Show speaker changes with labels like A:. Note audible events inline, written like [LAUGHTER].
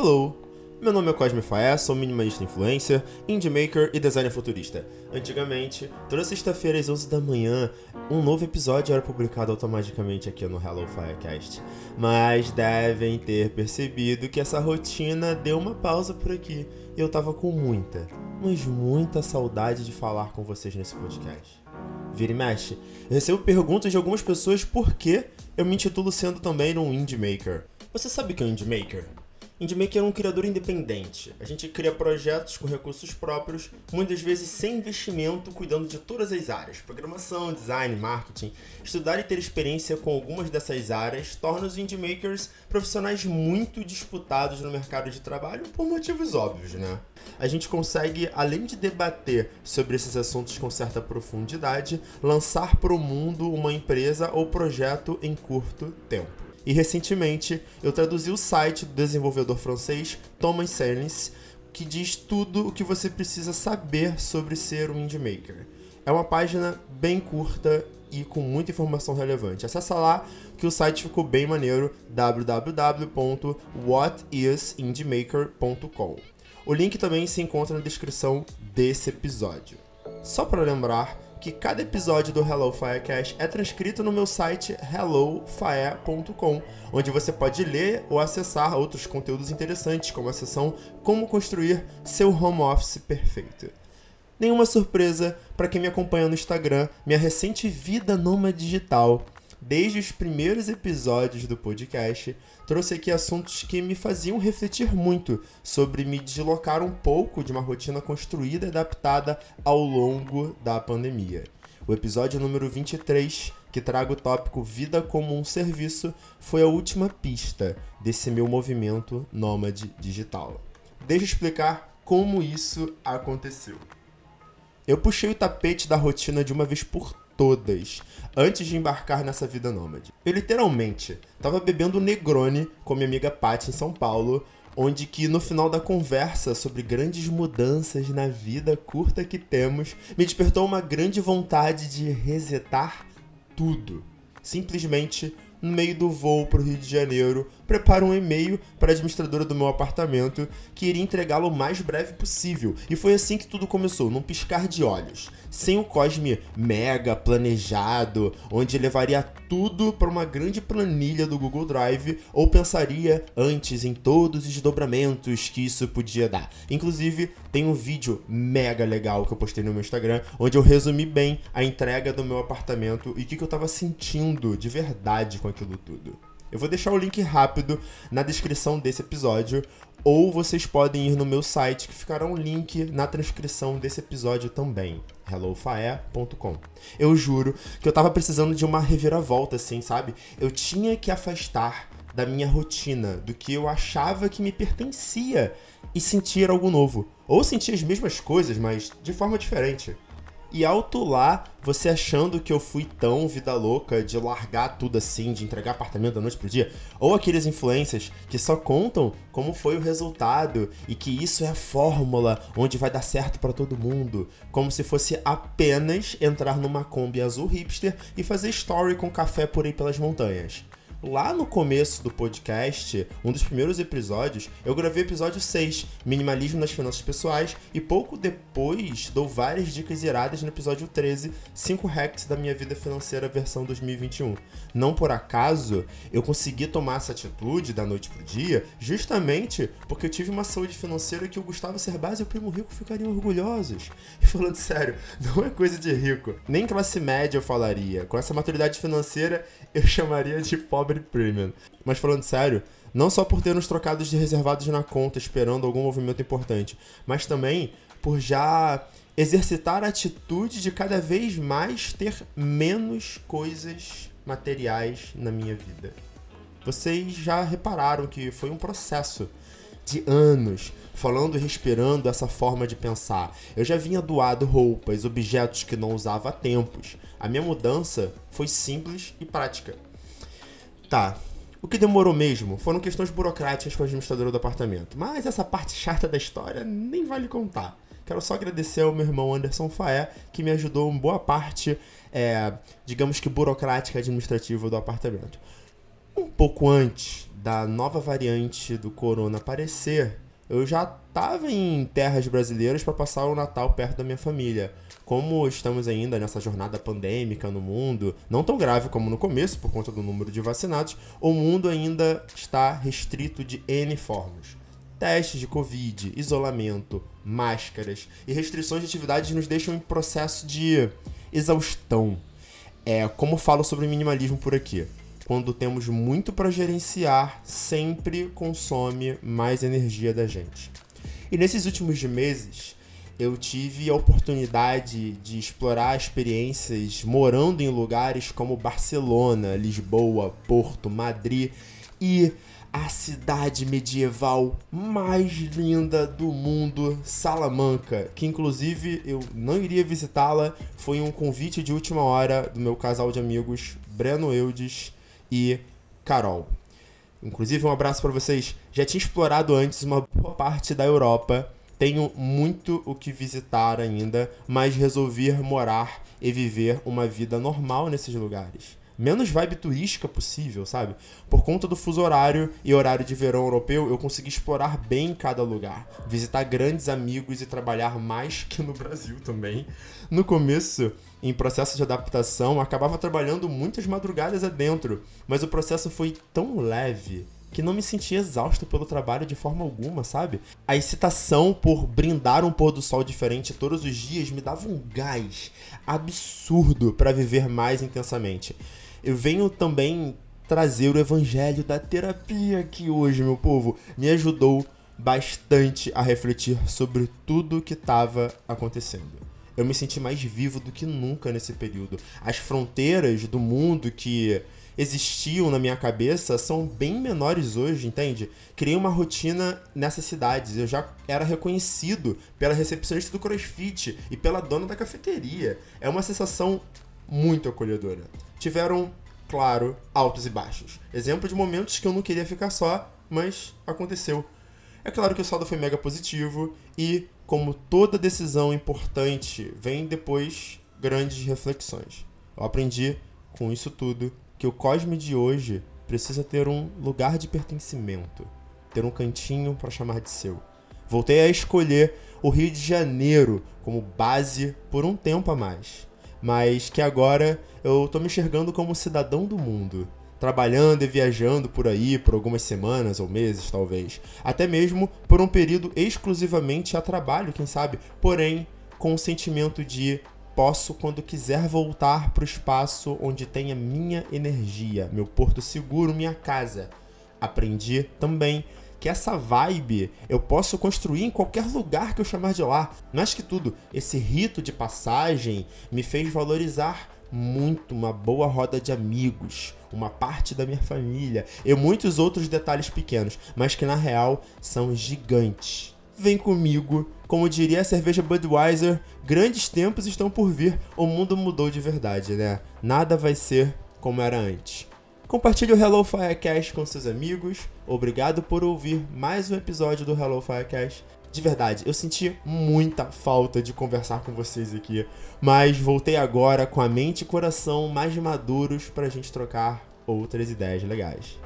A: Hello! Meu nome é Cosme Faé, sou minimalista influencer, indie maker e designer futurista. Antigamente, toda sexta-feira às 11 da manhã, um novo episódio era publicado automaticamente aqui no Hello Firecast. Mas devem ter percebido que essa rotina deu uma pausa por aqui e eu tava com muita, mas muita saudade de falar com vocês nesse podcast. Vira e mexe, eu recebo perguntas de algumas pessoas por que eu me intitulo sendo também um indie maker. Você sabe o que é um indie maker? IndieMaker é um criador independente. A gente cria projetos com recursos próprios, muitas vezes sem investimento, cuidando de todas as áreas: programação, design, marketing. Estudar e ter experiência com algumas dessas áreas torna os IndieMakers profissionais muito disputados no mercado de trabalho por motivos óbvios, né? A gente consegue, além de debater sobre esses assuntos com certa profundidade, lançar para o mundo uma empresa ou projeto em curto tempo. E recentemente eu traduzi o site do desenvolvedor francês Thomas Sernis, que diz tudo o que você precisa saber sobre ser um indie maker. É uma página bem curta e com muita informação relevante. Acesse lá que o site ficou bem maneiro www.whatisindiemaker.com. O link também se encontra na descrição desse episódio. Só para lembrar, que cada episódio do Hello Firecast é transcrito no meu site hellofire.com, onde você pode ler ou acessar outros conteúdos interessantes, como a seção Como Construir Seu Home Office Perfeito. Nenhuma surpresa para quem me acompanha no Instagram, minha recente vida nômade digital desde os primeiros episódios do podcast, trouxe aqui assuntos que me faziam refletir muito sobre me deslocar um pouco de uma rotina construída e adaptada ao longo da pandemia. O episódio número 23, que traga o tópico Vida como um Serviço, foi a última pista desse meu movimento nômade digital. Deixa eu explicar como isso aconteceu. Eu puxei o tapete da rotina de uma vez por todas antes de embarcar nessa vida nômade. Eu literalmente tava bebendo Negroni com minha amiga Paty em São Paulo, onde que no final da conversa sobre grandes mudanças na vida curta que temos, me despertou uma grande vontade de resetar tudo. Simplesmente no meio do voo para o Rio de Janeiro, preparo um e-mail para a administradora do meu apartamento que iria entregá-lo o mais breve possível. E foi assim que tudo começou, num piscar de olhos sem o Cosme mega planejado, onde levaria tudo para uma grande planilha do Google Drive ou pensaria antes em todos os desdobramentos que isso podia dar. Inclusive, tem um vídeo mega legal que eu postei no meu Instagram, onde eu resumi bem a entrega do meu apartamento e o que, que eu estava sentindo de verdade com aquilo tudo. Eu vou deixar o link rápido na descrição desse episódio, ou vocês podem ir no meu site que ficará um link na transcrição desse episódio também, hellofae.com. Eu juro que eu tava precisando de uma reviravolta assim, sabe? Eu tinha que afastar da minha rotina, do que eu achava que me pertencia e sentir algo novo, ou sentir as mesmas coisas, mas de forma diferente. E alto lá, você achando que eu fui tão vida louca de largar tudo assim, de entregar apartamento da noite pro dia, ou aqueles influencers que só contam como foi o resultado e que isso é a fórmula onde vai dar certo para todo mundo, como se fosse apenas entrar numa Kombi azul hipster e fazer story com café por aí pelas montanhas. Lá no começo do podcast, um dos primeiros episódios, eu gravei o episódio 6, Minimalismo nas Finanças Pessoais, e pouco depois dou várias dicas iradas no episódio 13, 5 hacks da minha vida financeira versão 2021. Não por acaso, eu consegui tomar essa atitude da noite pro dia, justamente porque eu tive uma saúde financeira que o Gustavo Cerbasi e o Primo Rico ficariam orgulhosos. E falando sério, não é coisa de rico. Nem classe média eu falaria. Com essa maturidade financeira, eu chamaria de pobre pobre premium. Mas falando sério, não só por ter nos trocados de reservados na conta esperando algum movimento importante, mas também por já exercitar a atitude de cada vez mais ter menos coisas materiais na minha vida. Vocês já repararam que foi um processo de anos falando e respirando essa forma de pensar. Eu já vinha doado roupas, objetos que não usava há tempos. A minha mudança foi simples e prática. Tá. O que demorou mesmo foram questões burocráticas com a administradora do apartamento. Mas essa parte chata da história nem vale contar. Quero só agradecer ao meu irmão Anderson Faé, que me ajudou em boa parte, é, digamos que burocrática administrativa do apartamento. Um pouco antes da nova variante do corona aparecer, eu já estava em terras brasileiras para passar o Natal perto da minha família. Como estamos ainda nessa jornada pandêmica no mundo, não tão grave como no começo por conta do número de vacinados, o mundo ainda está restrito de N formas. Testes de Covid, isolamento, máscaras e restrições de atividades nos deixam em processo de exaustão. É, como falo sobre minimalismo por aqui quando temos muito para gerenciar, sempre consome mais energia da gente. E nesses últimos meses, eu tive a oportunidade de explorar experiências morando em lugares como Barcelona, Lisboa, Porto, Madrid e a cidade medieval mais linda do mundo, Salamanca, que inclusive eu não iria visitá-la, foi um convite de última hora do meu casal de amigos, Breno Eudes e Carol. Inclusive, um abraço para vocês. Já tinha explorado antes uma boa parte da Europa. Tenho muito o que visitar ainda, mas resolvi morar e viver uma vida normal nesses lugares menos vibe turística possível, sabe? Por conta do fuso horário e horário de verão europeu, eu consegui explorar bem cada lugar, visitar grandes amigos e trabalhar mais [LAUGHS] que no Brasil também. No começo, em processo de adaptação, acabava trabalhando muitas madrugadas adentro, mas o processo foi tão leve que não me senti exausto pelo trabalho de forma alguma, sabe? A excitação por brindar um pôr do sol diferente todos os dias me dava um gás absurdo para viver mais intensamente eu venho também trazer o evangelho da terapia aqui hoje, meu povo. Me ajudou bastante a refletir sobre tudo que estava acontecendo. Eu me senti mais vivo do que nunca nesse período. As fronteiras do mundo que existiam na minha cabeça são bem menores hoje, entende? Criei uma rotina nessas cidades. Eu já era reconhecido pela recepcionista do CrossFit e pela dona da cafeteria. É uma sensação muito acolhedora tiveram, claro, altos e baixos. Exemplo de momentos que eu não queria ficar só, mas aconteceu. É claro que o saldo foi mega positivo e, como toda decisão importante, vem depois grandes reflexões. Eu aprendi com isso tudo que o Cosme de hoje precisa ter um lugar de pertencimento, ter um cantinho para chamar de seu. Voltei a escolher o Rio de Janeiro como base por um tempo a mais mas que agora eu tô me enxergando como cidadão do mundo, trabalhando e viajando por aí por algumas semanas ou meses, talvez, até mesmo por um período exclusivamente a trabalho, quem sabe, porém com o sentimento de posso quando quiser voltar para o espaço onde tem a minha energia, meu porto seguro, minha casa. Aprendi também que essa vibe eu posso construir em qualquer lugar que eu chamar de lá. Mais que tudo, esse rito de passagem me fez valorizar muito uma boa roda de amigos, uma parte da minha família e muitos outros detalhes pequenos, mas que na real são gigantes. Vem comigo, como diria a cerveja Budweiser, grandes tempos estão por vir, o mundo mudou de verdade, né? Nada vai ser como era antes. Compartilhe o Hello Firecast com seus amigos. Obrigado por ouvir mais um episódio do Hello Firecast. De verdade, eu senti muita falta de conversar com vocês aqui, mas voltei agora com a mente e coração mais maduros para a gente trocar outras ideias legais.